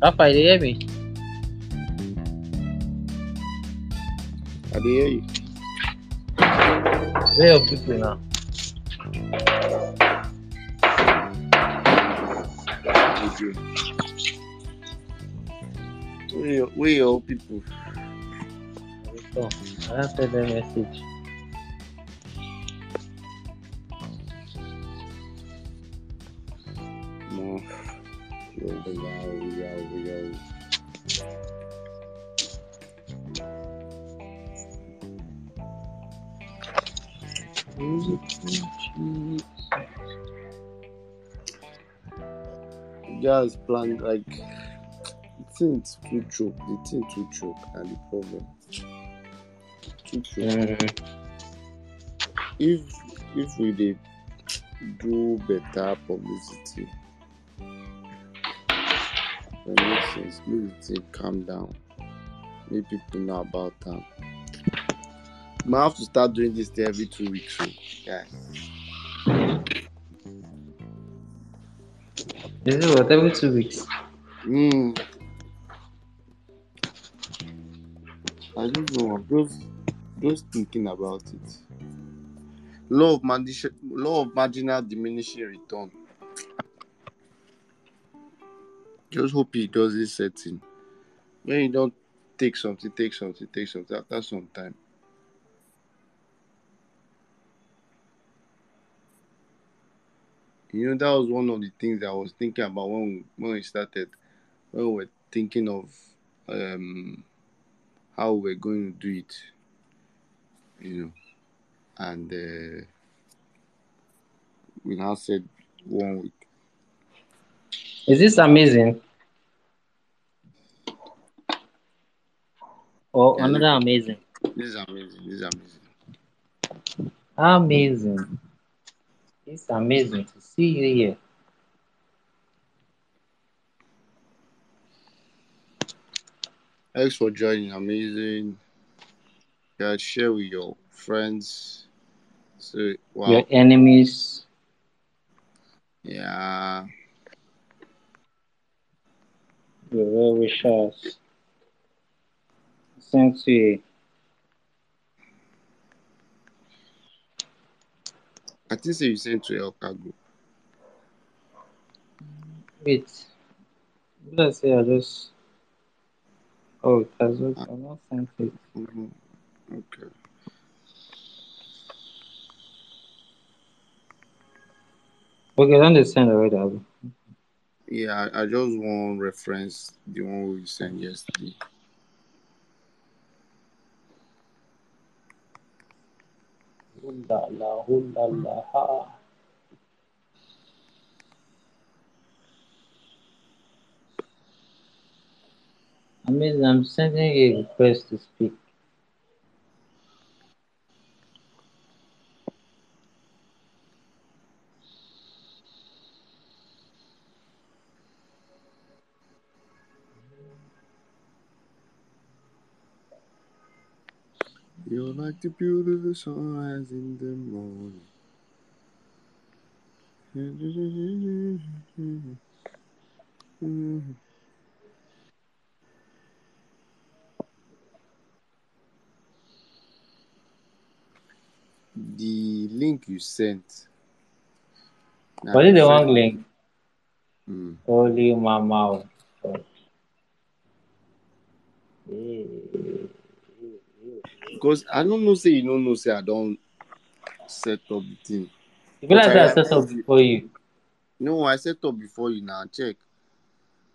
Papa, you hear me? I dey hear you. Where your people now? Okay. Where your where Yo, yo, yo, yo. Just plan like the thing too choke. The thing too choke and the problem. Too choke. If if we dey do better publicity, for make sense, make the thing calm down. Make people know about am. I have to start doing this thing every two weeks. So, yeah. Is it what every two weeks? Mm. I don't know. I'm just just thinking about it. Law of marginal law of marginal diminishing return. Just hope he does this setting. When you don't take something, take something, take something after some time. You know, that was one of the things I was thinking about when we, when we started, when we were thinking of um, how we're going to do it, you know, and uh, we now said one week. Is this amazing? Or Yeah, another amazing? This is amazing. This is amazing. Amazing. It's amazing to see you here. Thanks for joining. Amazing. Guys, share with your friends. So, wow. Your enemies. Yeah. Your well wishers. Sent to you. I think say you sent to El Cargo. Wait. Let's say I just. Oh, it has not, I've not sent it. Mhm. Okay. Okay, then they send already. Yeah, I I just want reference the one we sent yesterday. Ha. Amazing, I'm sending a request to speak. You're like the beauty beautiful sunrise in the morning. The link you sent. na Was it the different- wrong link? Mm. Holy mama. oh. Eh. Because I don't know, say you don't know, say I don't set up the thing. You like I I set up before you. No, I set up before you now. Check.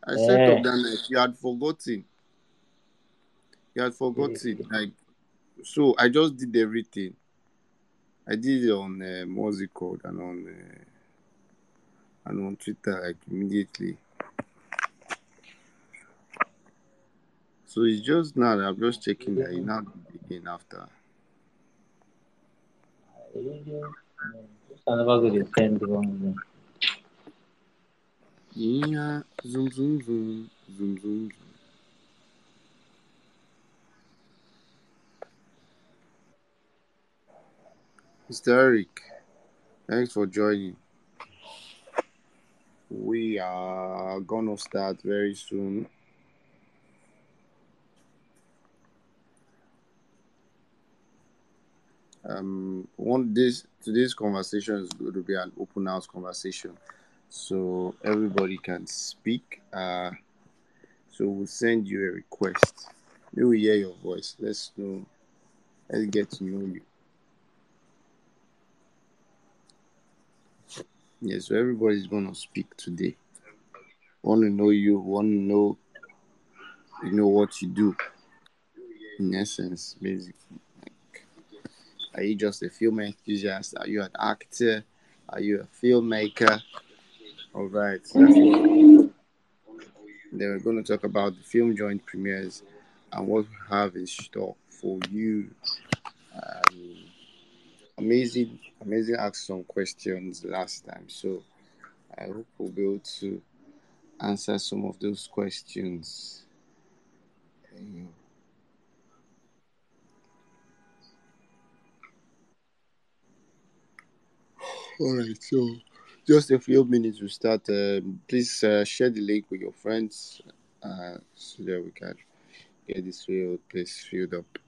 I set Eh. up that night. You had forgotten. You had forgotten. Like, so I just did everything. I did it on uh, what's it called and on uh, and on Twitter like immediately. So it's just now I'm just checking that you now did it again after. I'm never going to send the wrong link. Yeah, zoom zoom zoom zoom zoom zoom. Mr. Eric, thanks for joining. we are gonna start very soon. Um, one this today's conversation is going to be an open house conversation, so everybody can speak. Uh, so we'll send you a request. We will hear your voice. Let's know. Let's get to know you. Yeah, so everybody's gonna speak today. Want to know you? Want to know? You know what you do. In essence, basically, are you just a film enthusiast? Are you an actor? Are you a filmmaker? All right. Then we're going to talk about the film joint premieres and what we have in store for you. Um, amazing, amazing. Asked some questions last time, so I hope we'll be able to answer some of those questions. All right, so just a few minutes to start. Um, please uh, share the link with your friends uh, so that we can get this field place filled up.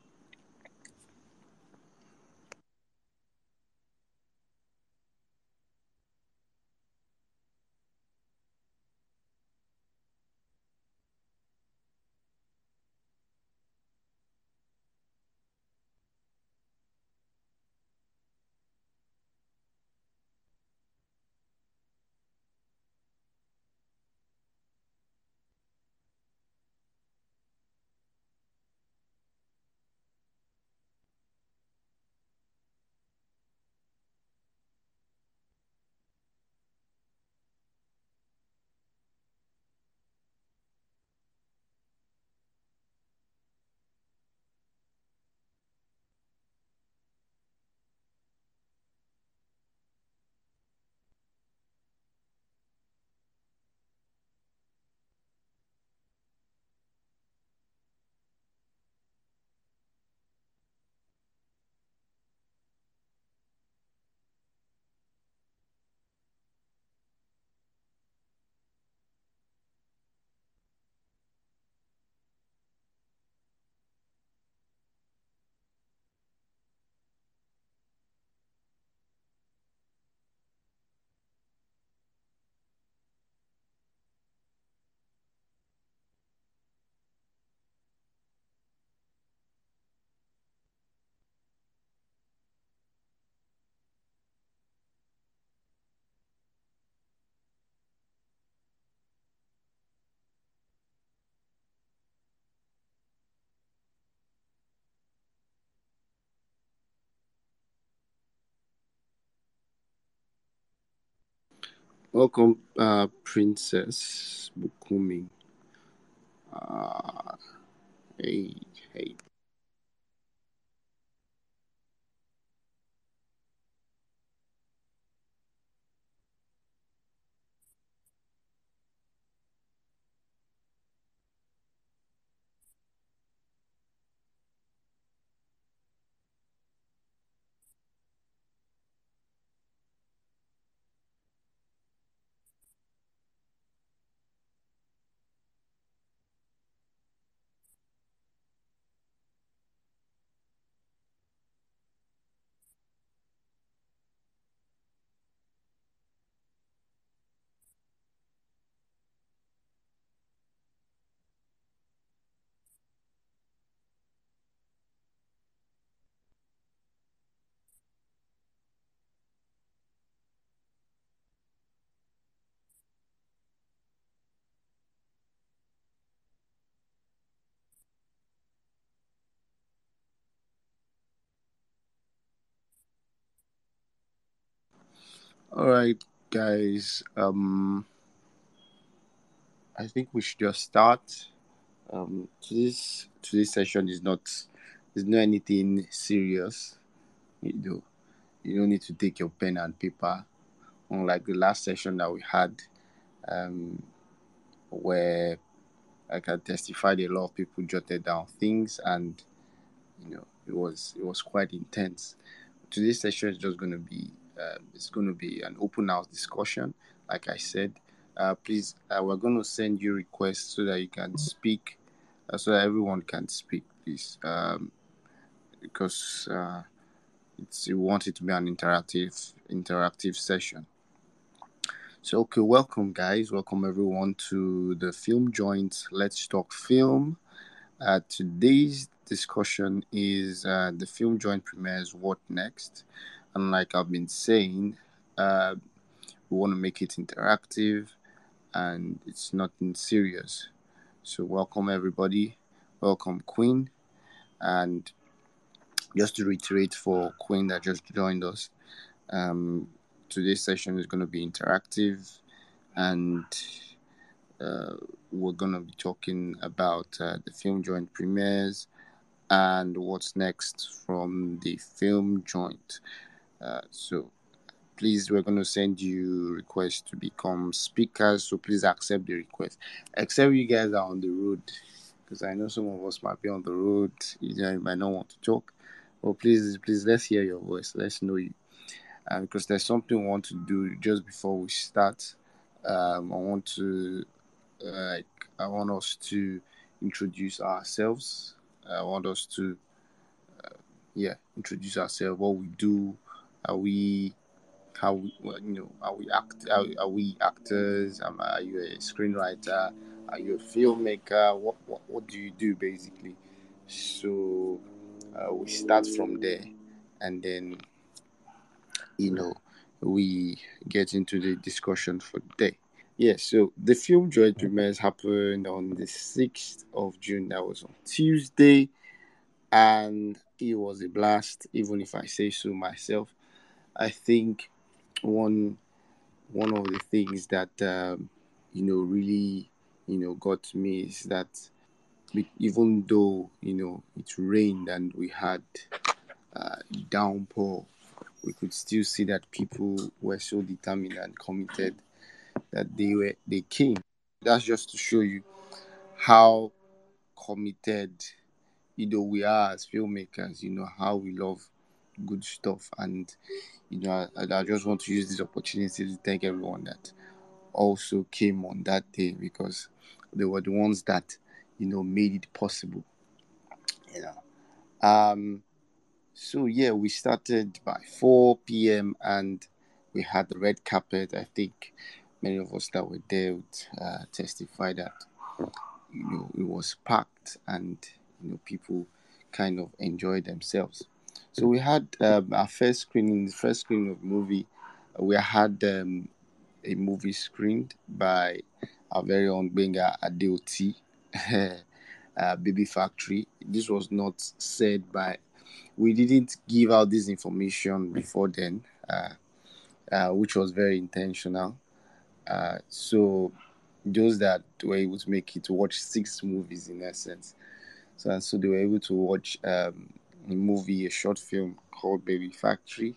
Welcome, uh, Princess Bukumi. Uh, hey, hey. All right, guys. Um, I think we should just start. Um, today's today's session is not is not anything serious. You know, you don't need to take your pen and paper. Unlike the last session that we had, um, where I can testify that a lot of people jotted down things, and you know, it was it was quite intense. Today's session is just going to be um, it's going to be an open house discussion. Like I said, uh, please, uh, we're going to send you requests so that you can speak, uh, so that everyone can speak, please. Um, because uh, it's you want it to be an interactive interactive session. So okay, welcome guys, welcome everyone to the film joint. Let's talk film. Uh, today's discussion is uh, the film joint premieres. What next? And like I've been saying, uh, we want to make it interactive and it's nothing serious. So welcome everybody, welcome Queen, and just to reiterate for Queen that just joined us, um, today's session is going to be interactive and uh, we're going to be talking about uh, the film joint premieres and what's next from the film joint. Uh, so please we're going to send you requests to become speakers so please accept the request. Except you guys are on the road because i know some of us might be on the road you know you might not want to talk. But please please let's hear your voice. Let's know you. Uh, because there's something we want to do just before we start. Um, i want to like i want us to introduce ourselves. I want us to uh, yeah introduce ourselves what we do are we how you know are we act are, are we actors? Um, are you a screenwriter? Are you a filmmaker? What what, what do you do basically? So uh, we start from there. And then you know we get into the discussion for the day. Yeah so the film joint premieres happened on the 6th of june. That was on tuesday. And it was a blast even if i say so myself i think one one of the things that um, you know really you know got me is that we, even though you know it rained and we had uh, downpour, we could still see that people were so determined and committed that they were they came. That's just to show you how committed you know we are as filmmakers. You know how we love good stuff and you know I, I just want to use this opportunity to thank everyone that also came on that day because they were the ones that you know made it possible you know. Um so yeah we started by 4 p.m and we had the red carpet. I think many of us that were there would uh, testify that you know it was packed and you know people kind of enjoyed themselves so we had um, our first screening, the first screening of movie. We had um, a movie screened by our very own Benga Adeoti, uh, Baby Factory. This was not said by, we didn't give out this information before then, uh, uh, which was very intentional. Uh, so those that were able to make it to watch six movies in essence. So, and so they were able to watch um, movie, a short film called Baby Factory,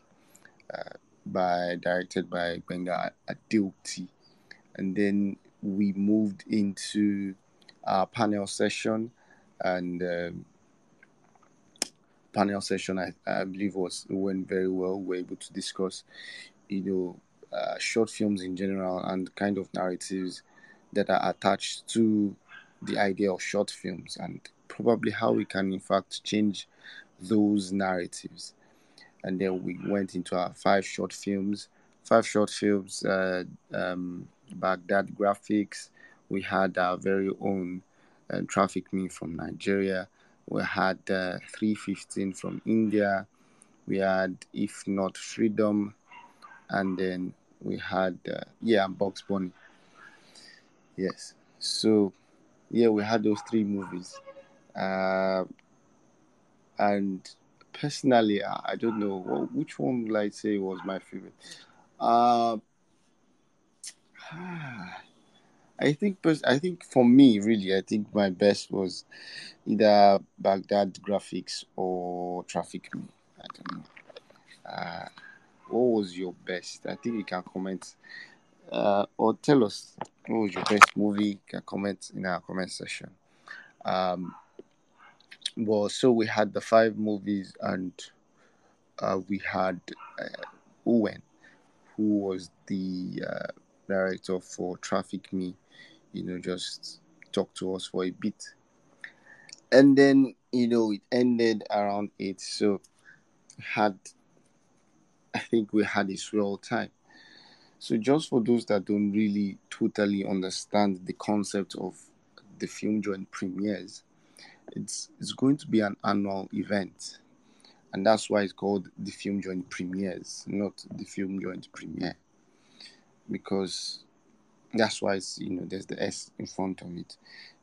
uh, by directed by Benga Adeoti, and then we moved into our panel session, and um, panel session I, I believe was went very well. We were able to discuss, you know, uh, short films in general and kind of narratives that are attached to the idea of short films and probably how we can in fact change those narratives. And then we went into our five short films, five short films, uh, um, Baghdad graphics. We had our very own uh, Traffic Me from Nigeria. We had uh, 315 from India. We had If Not Freedom. And then we had, uh, yeah, Box Bunny. Yes. So, yeah, we had those three movies. Uh, and personally, I, don't know well, which one will I say was my favorite. Uh, I think, I think for me, really, I think my best was either Baghdad graphics or Traffic Me. I don't know. Uh, what was your best? I think you can comment uh, or tell us what was your best movie. You can comment in our comment section. Um, well, so we had the five movies, and uh, we had uh, Owen, who was the uh, director for Traffic Me, you know, just talk to us for a bit. And then, you know, it ended around 8. So, had, I think we had a swell time. So, just for those that don't really totally understand the concept of the film joint premieres, it's it's going to be an annual event, and that's why it's called the film joint premieres, not the film joint premiere, because that's why it's you know there's the S in front of it.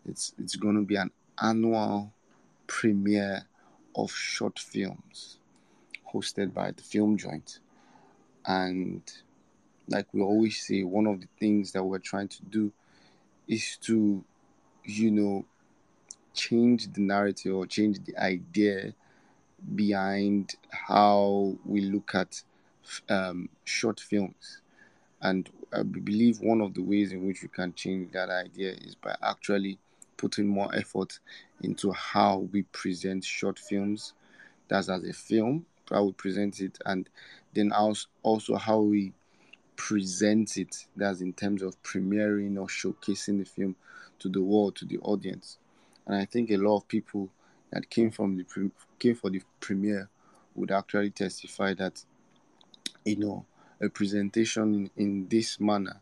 It's it's going to be an annual premiere of short films hosted by the film joint. And like we always say one of the things that we're trying to do is to you know change the narrative or change the idea behind how we look at um, short films. And I believe one of the ways in which we can change that idea is by actually putting more effort into how we present short films. That's as a film, how we present it, and then also how we present it. That's in terms of premiering or showcasing the film to the world, to the audience. And I think a lot of people that came from the came for the premiere would actually testify that you know a presentation in, in this manner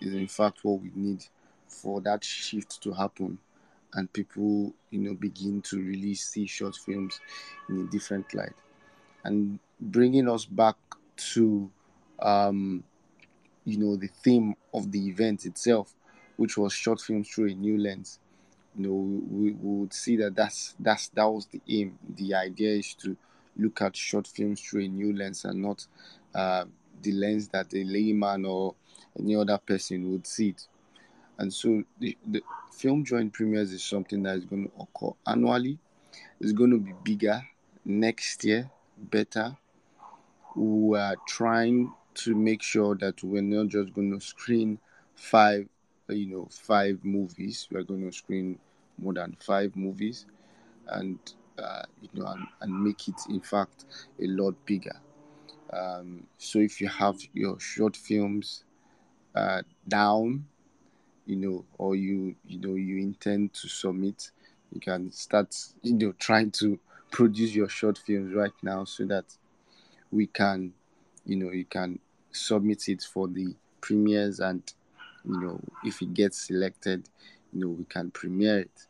is in fact what we need for that shift to happen. And people you know begin to really see short films in a different light. And bringing us back to um you know the theme of the event itself which was short films through a new lens you know we, we would see that that's that's that was the aim. The idea is to look at short films through a new lens and not uh, the lens that a layman or any other person would see it. And so the, the film joint premieres is something that is going to occur annually. It's going to be bigger next year better. We are trying to make sure that we're not just going to screen five you know five movies. We're going to screen more than five movies and uh, you know and, and make it in fact a lot bigger. Um, so if you have your short films uh, down you know or you you know you intend to submit you can start you know trying to produce your short films right now so that we can you know you can submit it for the premieres and you know if it gets selected you know we can premiere it.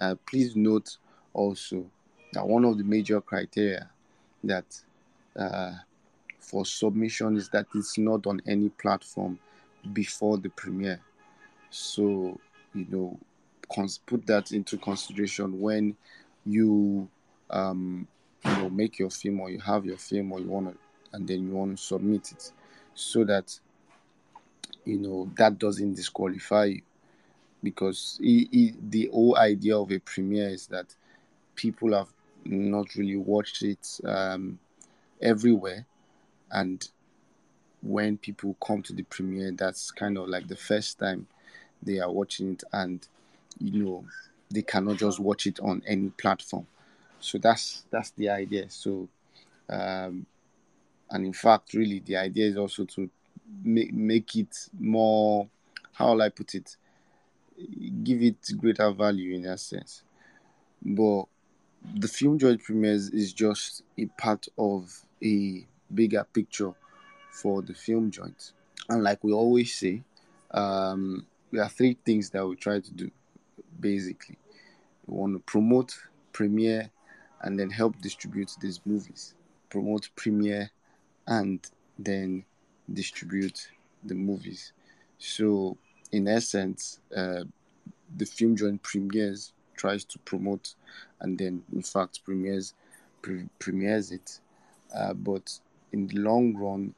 Uh, please note also that one of the major criteria that uh, for submission is that it's not on any platform before the premiere. So you know cons- put that into consideration when you um you know make your film or you have your film or you want to and then you want to submit it so that you know that doesn't disqualify you. Because he, he, the whole idea of a premiere is that people have not really watched it um, everywhere. And when people come to the premiere that's kind of like the first time they are watching it. And you know they cannot just watch it on any platform. So that's that's the idea. So um, and in fact really the idea is also to make, make it more how will i put it? Give it greater value in that sense. But the film joint premieres is just a part of a bigger picture for the film joint. And like we always say um, there are three things that we try to do basically. We want to promote premiere and then help distribute these movies. Promote premiere and then distribute the movies. So, in essence, uh, the film joint premieres tries to promote and then, in fact, premieres pre- premieres it. Uh, but in the long run,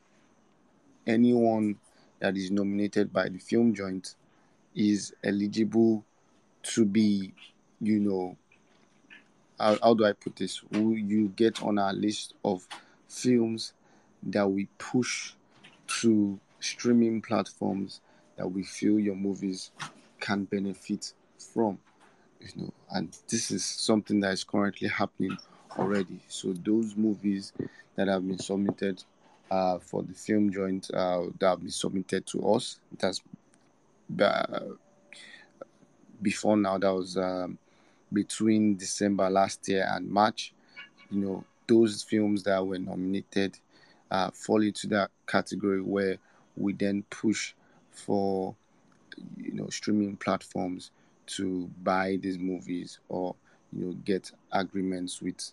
anyone that is nominated by the film joint is eligible to be, you know, how, how do I put this? You get on our list of films that we push to streaming platforms that we feel your movies can benefit from you know and this is something that is currently happening already so those movies that have been submitted uh, for the film joint uh, that have been submitted to us. That's uh, before now. That was um, between December last year and March. You know, those films that were nominated uh, fall into that category where we then push for you know streaming platforms to buy these movies or you know get agreements with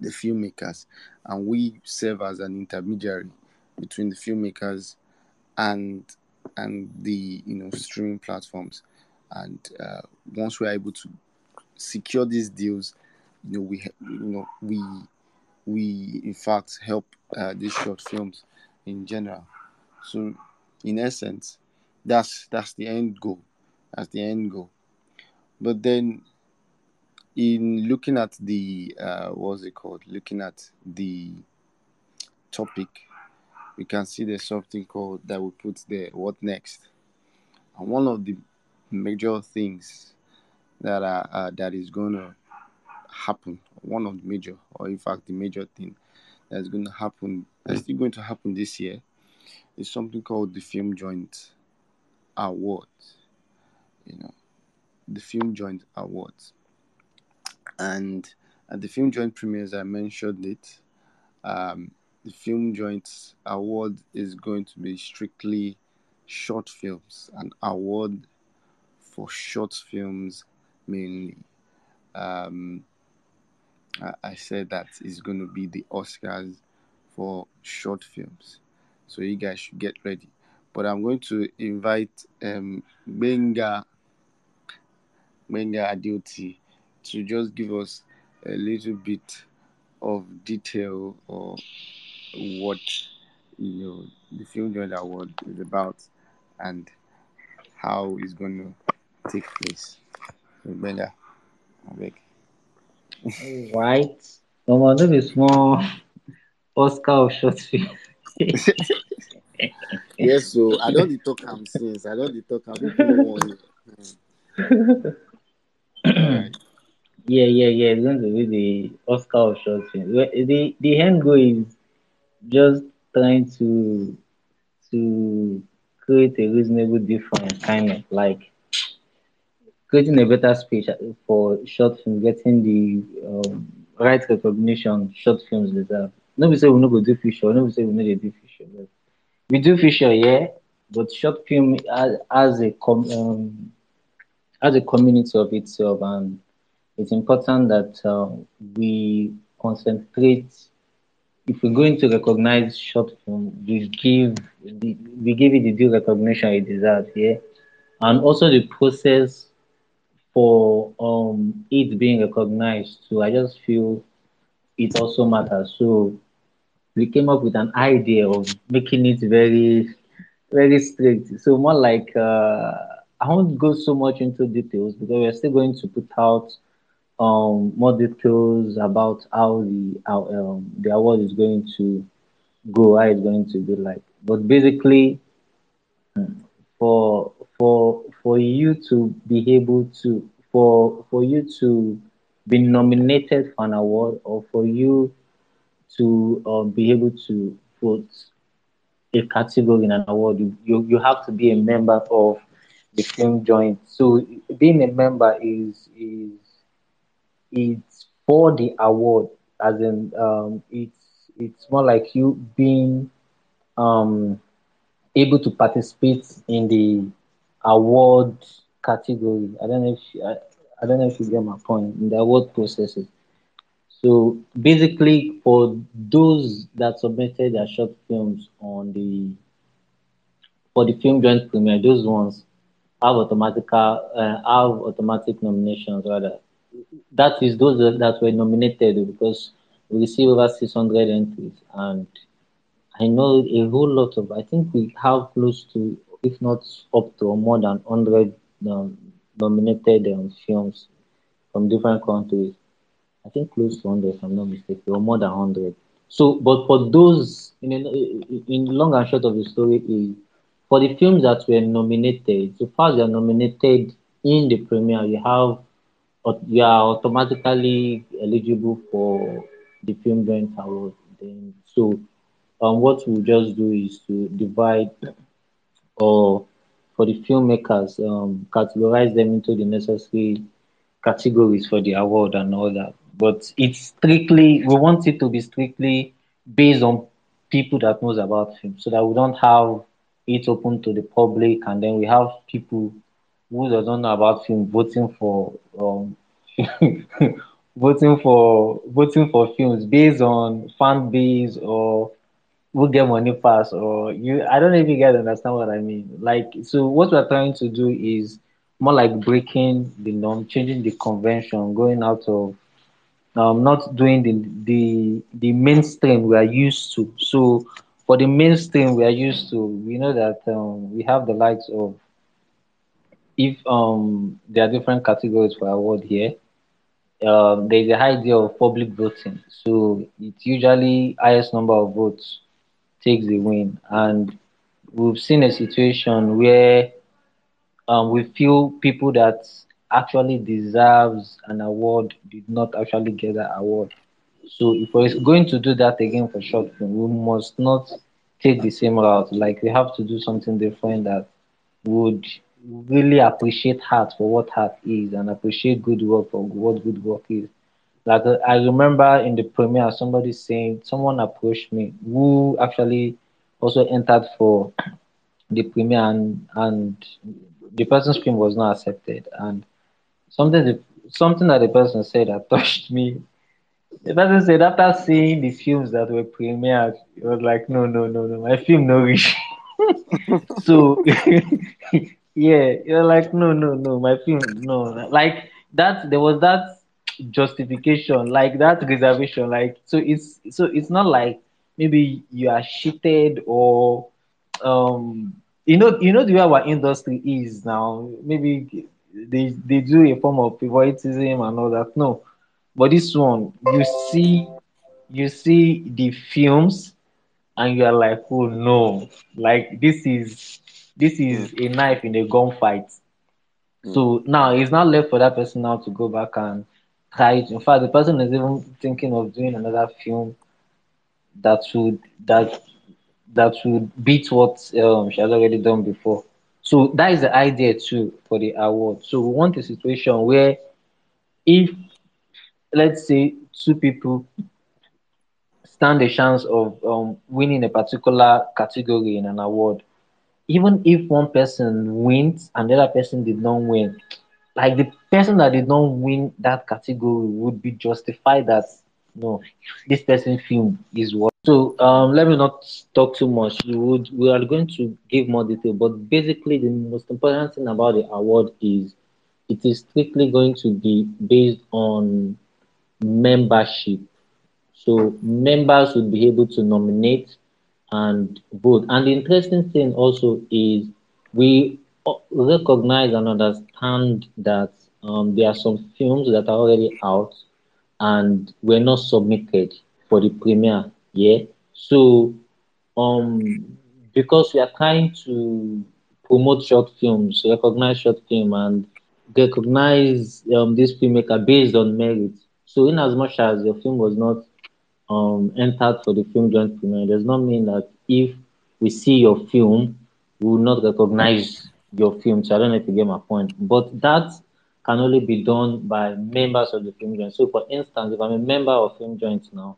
the filmmakers. And we serve as an intermediary between the filmmakers and and the you know streaming platforms. And uh, once we're able to secure these deals you know we you know we we in fact help uh, these short films in general. So in essence that's that's the end goal. That's the end goal. But then in looking at the uh, what's it called? Looking at the topic we can see there's something called that we put there what next? And one of the major things that are uh, that is going to happen one of the major or in fact the major thing that's going to happen that's still going to happen this year is something called the film joint awards you know the film joint awards. And at the film joint premieres i mentioned it um, the film joint award is going to be strictly short films an award for short films mainly. Um, I, I said that it's going to be the oscars for short films. So you guys should get ready. But i'm going to invite um benga benga adeoti to just give us a little bit of detail or what you know the film joint award is about and how it's going to take place. So benga I beg. Right. No wonder be small Oscar of short film. yes so i don dey talk am since i don dey talk am people no wan hear Alright. Yeah, yeah, yeah. It's going to be the Oscar of short film. The the end goal is just trying to to create a reasonable difference, kind of like creating a better space for short film, getting the um, right recognition short films deserve. No be say we no go do feature, no be say we no do feature, but we do feature, yeah. But short film as, has a com- um, has a community of itself, and it's important that uh, we concentrate. If we're going to recognize short film, we give the, we give it the due recognition it deserves, yeah. And also the process for um it being recognized so I just feel it also matters. So we came up with an idea of making it very very strict. So more like uh, I won't go so much into details because we're still going to put out um more details about how the how um the award is going to go, how it's going to be like. But basically, for for for you to be able to for for you to be nominated for an award or for you to um, be able to vote a category in an award, you, you, you have to be a member of the film joint. So being a member is is it's for the award, as in um, it's it's more like you being um, able to participate in the award category. I don't know if I, I don't know if you get my point in the award processes. So basically, for those that submitted their short films on the for the film joint premiere, those ones have automatic uh, have automatic nominations rather. That is those that, that were nominated because we received over 600 entries and I know a whole lot of I think we have close to if not up to more than 100 um, nominated um, films from different countries. I think close to 100, if I'm not mistaken, or more than 100. So, but for those, in, in, in long and short of the story, is for the films that were nominated, so far as you're nominated in the premiere, you have you are automatically eligible for the Film Joint Award. So um, what we'll just do is to divide or for the filmmakers, um, categorize them into the necessary categories for the award and all that. But it's strictly we want it to be strictly based on people that knows about film, so that we don't have it open to the public, and then we have people who doesn't know about film voting for um voting for voting for films based on fan base or who get money fast or you I don't know if you guys understand what I mean. Like so what we're trying to do is more like breaking the norm, changing the convention, going out of um not doing the the the mainstream we are used to. So for the mainstream we are used to, we know that um, we have the likes of if um there are different categories for award here. Um, there's a high deal of public voting, so it's usually highest number of votes takes the win. And we've seen a situation where um, we feel people that actually deserves an award did not actually get that award. So if we're going to do that again for short film, we must not take the same route. Like we have to do something different that would really appreciate art for what art is and appreciate good work for what good work is. Like uh, I remember in the premiere, somebody saying someone approached me who actually also entered for the premiere and, and the person's film was not accepted. And something something that the person said that touched me. The person said after seeing the films that were premiered, it was like, no, no, no, no, my film no reach. so yeah, you're like, no, no, no, my film, no, like that. There was that justification, like that reservation, like so. It's so it's not like maybe you are cheated or um, you know, you know the way our industry is now. Maybe they they do a form of favoritism and all that. No, but this one, you see, you see the films and you are like, oh no, like this is this is a knife in a gunfight. mm, So now it's not left for that person now to go back and try. In fact, the person is even thinking of doing another film that would that that would beat what um, she has already done before. So that is the idea too for the award. So we want a situation where if let's say two people stand a chance of um, winning a particular category in an award, even if one person wins and the other person did not win, like the person that did not win that category would be justified that no, this person film is what. So um, let me not talk too much. We would we are going to give more detail, but basically the most important thing about the award is it is strictly going to be based on membership. So members would be able to nominate and vote. And the interesting thing also is we recognize and understand that um, there are some films that are already out and were not submitted for the premiere. Yeah. So um because we are trying to promote short films, recognize short film and recognize um this filmmaker based on merit. So in as much as your film was not um, entered for the film joint premiere it does not mean that if we see your film, we will not recognize your film. So I don't know if you get my point. But that can only be done by members of the film joint. So for instance, if I'm a member of film joint now,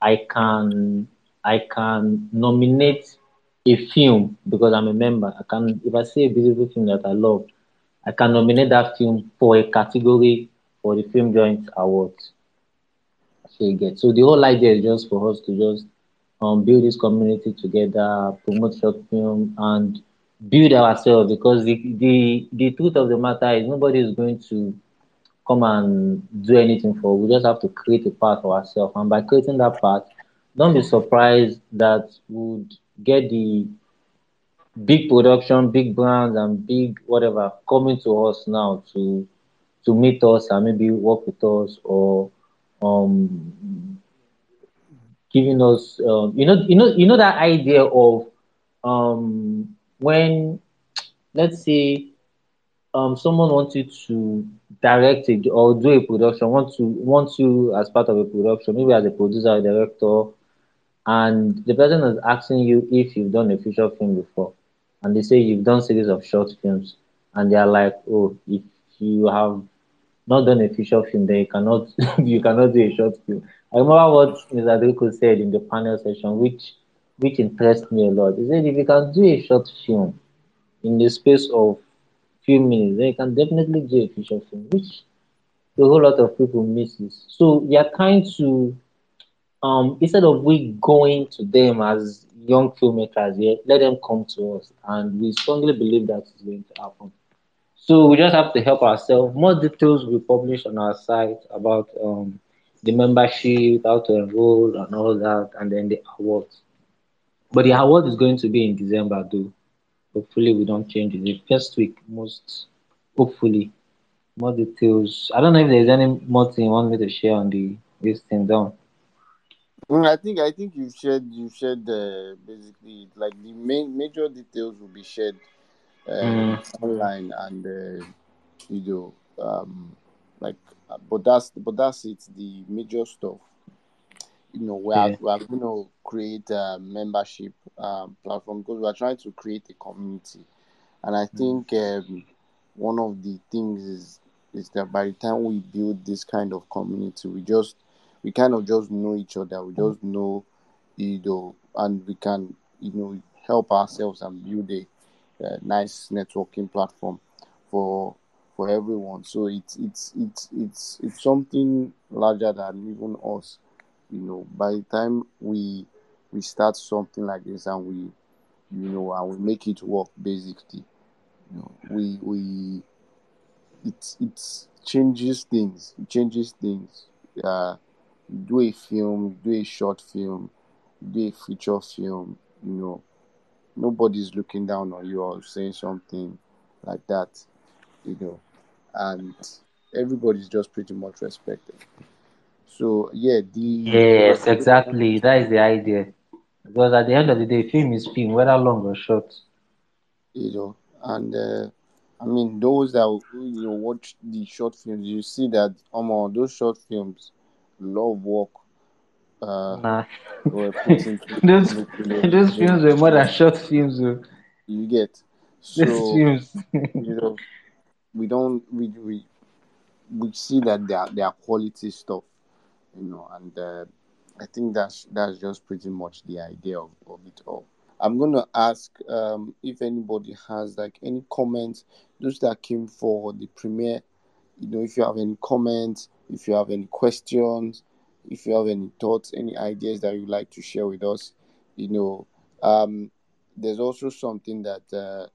I can I can nominate a film because I'm a member. I can if I see a beautiful film that I love, I can nominate that film for a category for the film joint awards. So you get so the whole idea is just for us to just um build this community together, promote short film and build ourselves because the the the truth of the matter is nobody is going to come and do anything for. We just have to create a path for ourselves. And by creating that path, don't be surprised that would get the big production, big brands and big whatever coming to us now to to meet us and maybe work with us or um giving us um, you know you know you know that idea of um when let's say um someone wants to direct it or do a production want to want you as part of a production maybe as a producer or director and the person is asking you if you've done a feature film before, and they say you've done series of short films, and they are like, oh, if you have not done a feature film, then you cannot you cannot do a short film. I remember what Mr. Adeko said in the panel session, which which impressed me a lot. He said if you can do a short film in the space of few minutes, then you can definitely do a feature film, which a whole lot of people misses. So we are trying to um instead of we going to them as young filmmakers, yeah, let them come to us. And we strongly believe that is going to happen. So we just have to help ourselves. More details we publish on our site about um, the membership, how to enroll, and all that, and then the awards. But the award is going to be in December, though. Hopefully, we don't change it. The first week, most hopefully, more details. I don't know if there's any more thing you want me to share on the this thing down. Mm, I think I think you shared you shared uh, basically like the main major details will be shared uh, Mm, online and uh, you know um like but that's but that's it the major stuff you know we are yeah. we are going to create a membership um, platform because we are trying to create a community. And I Mm, think um, one of the things is is that by the time we build this kind of community we just we kind of just know each other. We just know you know and we can you know help ourselves and build a, a nice networking platform for for everyone. So it's it's it's it's it's something larger than even us you know by the time we we start something like this and we you know and we make it work basically you know we we it it changes things it changes things. Uh do a film do a short film do a feature film you know. Nobody's looking down on you or saying something like that you know. And everybody's just pretty much respected so yeah the Yes, exactly. That is the idea. Because at the end of the day, film is film, whether long or short. you know and uh, i mean those that you know watch the short films you see that um, those short films love work uh Nah, were put into those those films were more than short films. oh. you get so films. you know we don't we we, we see that they are they are quality stuff you know and uh, i think that's that's just pretty much the idea of, of it all. I'm going to ask um if anybody has like any comments those that came for the premiere you know if you have any comments if you have any questions if you have any thoughts any ideas that you'd like to share with us you know um there's also something that uh,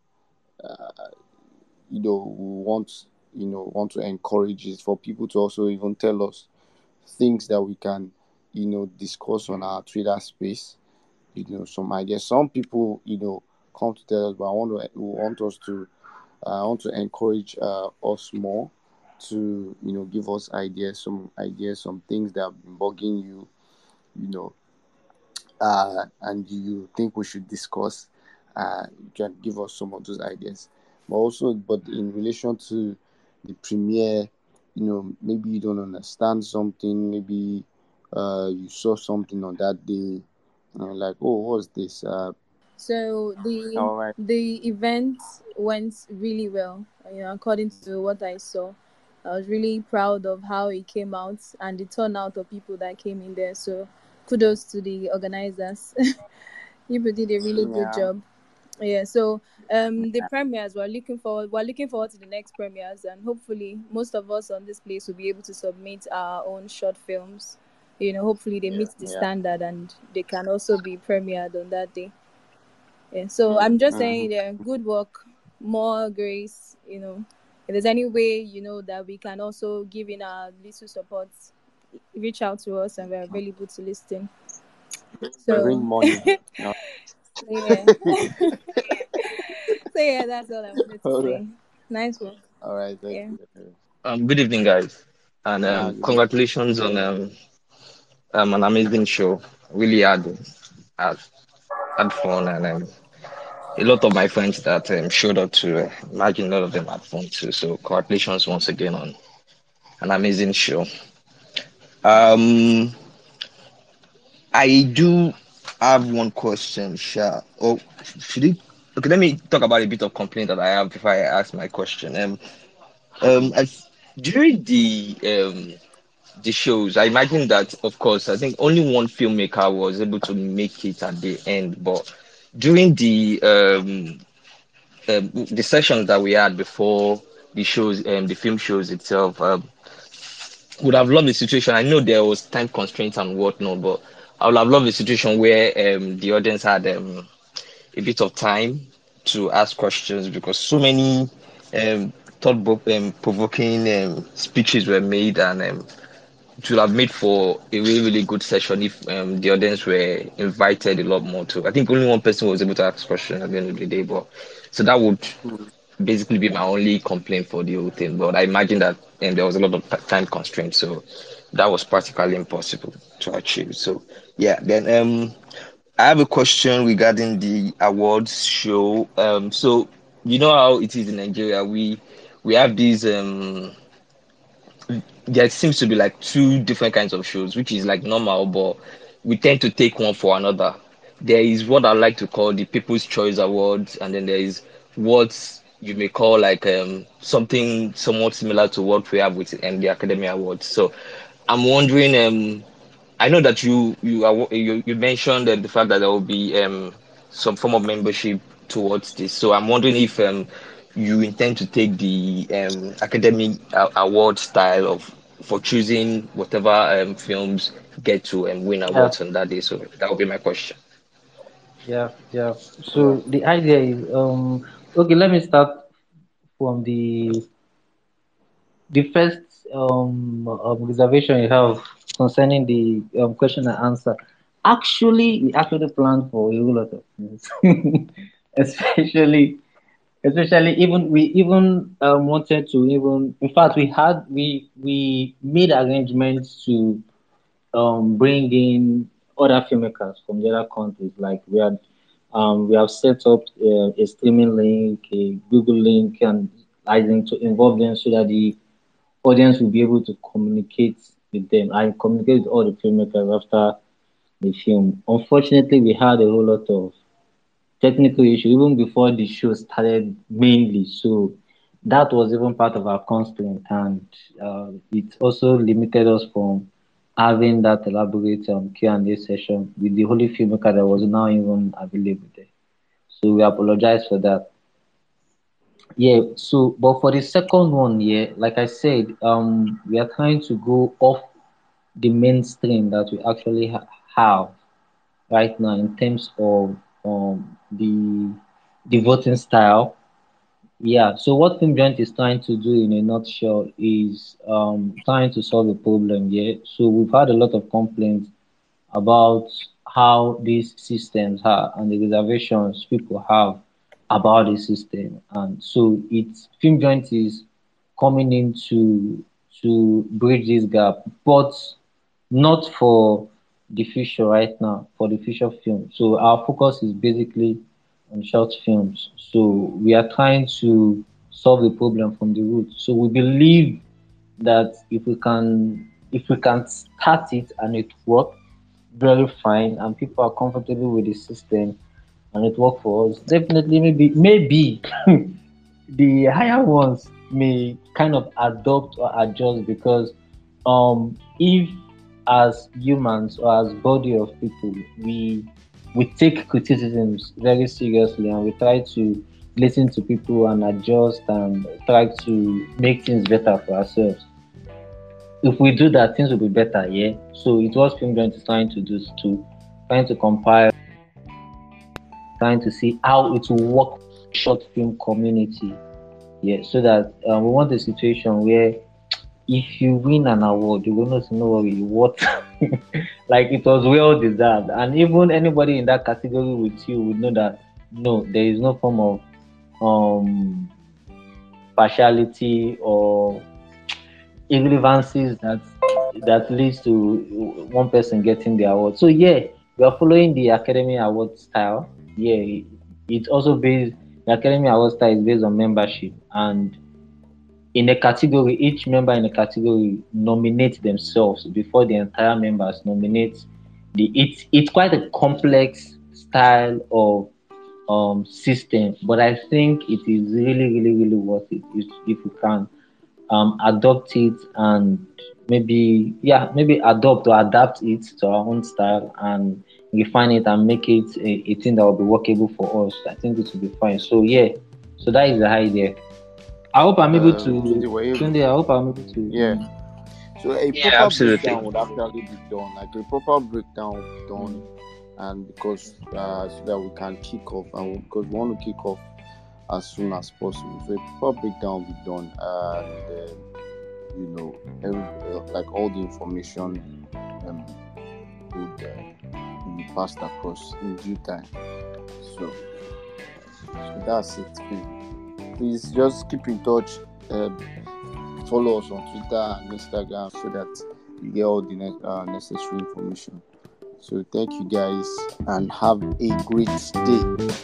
you know we want you know want to encourage is for people to also even tell us things that we can you know discuss on our twitter space you know some ideas some people you know come to tell us but i want to want us to uh, i want to encourage uh, us more to you know give us ideas some ideas some things that been bugging you you know uh, and you think we should discuss, uh, you can give us some of those ideas. But also, but in relation to the premiere, you know, maybe you don't understand something, maybe uh, you saw something on that day, and like, oh, what's this? Uh, So the all right, the event went really well. You know, according to what I saw, I was really proud of how it came out and the turnout of people that came in there. So kudos to the organizers. People did a really good job. Yeah. So um, the premieres we're looking forward. We're looking forward to the next premieres, and hopefully most of us on this place will be able to submit our own short films. You know, hopefully they meet the yeah, standard and they can also be premiered on that day. Yeah, so I'm just saying, yeah, good work, more grace. You know, if there's any way you know that we can also give in our little support, reach out to us, and we're available to listen. bring So, money. No. yeah, so yeah, that's all I wanted to all right, say. Nice work. all right, thank Yeah. you. Um, good evening, guys, and um, congratulations on um, um, an amazing show. Really had had, had fun, and um, a lot of my friends that um, showed up to uh, imagine a lot of them had fun too. So congratulations once again on an amazing show. Um, I do I have one question, Sha. Oh, should it? Okay, let me talk about a bit of complaint that I have before I ask my question. Um, um, as, during the um the shows, I imagine that, of course, I think only one filmmaker was able to make it at the end. But during the um, um the sessions that we had before the shows, um, the film shows itself, um, would have loved the situation. I know there was time constraints and whatnot, but I would have loved the situation where um, the audience had um, a bit of time to ask questions because so many um, thought um, provoking um, speeches were made and um, it would have made for a really, really good session if the audience were invited a lot more too. I think only one person was able to ask questions at the end of the day, but so that would basically be my only complaint for the whole thing. But I imagine that there was a lot of time constraints, so that was practically impossible to achieve. So yeah, then um, I have a question regarding the awards show. Um, so you know how it is in Nigeria, we we have these um there seems to be like two different kinds of shows, which is like normal, but we tend to take one for another. There is what I like to call the People's Choice Awards, and then there is what you may call like um, something somewhat similar to what we have with the Academy Awards. So I'm wondering, um, I know that you you are, you, you mentioned the fact that there will be um, some form of membership towards this. So I'm wondering if um, you intend to take the um, academic award style of for choosing whatever um, films get to and win awards yeah. on that day. So that would be my question. Yeah, yeah. So the idea is um okay. Let me start from the the first um, um reservation you have concerning the um, question and answer. Actually, we actually planned for a whole lot of things, especially especially even we even um, wanted to even in fact we had we we made arrangements to um, bring in other filmmakers from the other countries like we had um, we have set up uh, a streaming link a google link and i think to involve them so that the audience will be able to communicate with them i communicate with all the filmmakers after the film unfortunately we had a whole lot of technical issue even before the show started mainly. So that was even part of our constraint, and uh, it also limited us from having that elaborate um, Q&A session with the holy filmmaker that was now even available there. So we apologize for that. Yeah, so but for the second one, yeah, like I said, um, we are trying to go off the mainstream that we actually ha- have right now in terms of um, the the voting style. Yeah. So what Film Joint is trying to do in a nutshell is um, trying to solve a problem. Yeah. So we've had a lot of complaints about how these systems are and the reservations people have about the system, and so it's Film Joint is coming in to to bridge this gap, but not for the future right now for the future film. So our focus is basically on short films. So we are trying to solve the problem from the root. So we believe that if we can if we can start it and it works very fine and people are comfortable with the system and it works for us, definitely maybe maybe the higher ones may kind of adopt or adjust because um if as humans or as body of people, we we take criticisms very seriously and we try to listen to people and adjust and try to make things better for ourselves. If we do that, things will be better, yeah. So it was Film is trying to do to trying to compile, trying to see how it will work short film community. Yeah, so that um, we want a situation where if you win an award, you will not know what like it was well deserved. And even anybody in that category with you would know that no, there is no form of um partiality or irrelevancies that that leads to one person getting the award. So yeah, we are following the Academy Award style. Yeah, it's also based the Academy Award style is based on membership and in a category, each member in a category nominates themselves before the entire members nominate the it's it's quite a complex style of um system, but I think it is really really really worth it if, if you can um adopt it and maybe yeah maybe adopt or adapt it to our own style and refine it and make it a, a thing that will be workable for us. I think it will be fine. So yeah, so that is the idea. I hope I'm able Uh, to. Tunde, Tunde, I hope I'm able to. Yeah. So a Yeah, proper absolutely. breakdown would actually be done, like a proper breakdown would be done, and because uh, so that we can kick off, and we- because we want to kick off as soon as possible. So a proper breakdown will be done, and uh, you know, every, uh, like all the information um, would uh, be passed across in due time. So, so that's it. Please, just keep in touch. Uh, follow us on Twitter and Instagram so that you get all the ne- uh, necessary information. So thank you guys and have a great day.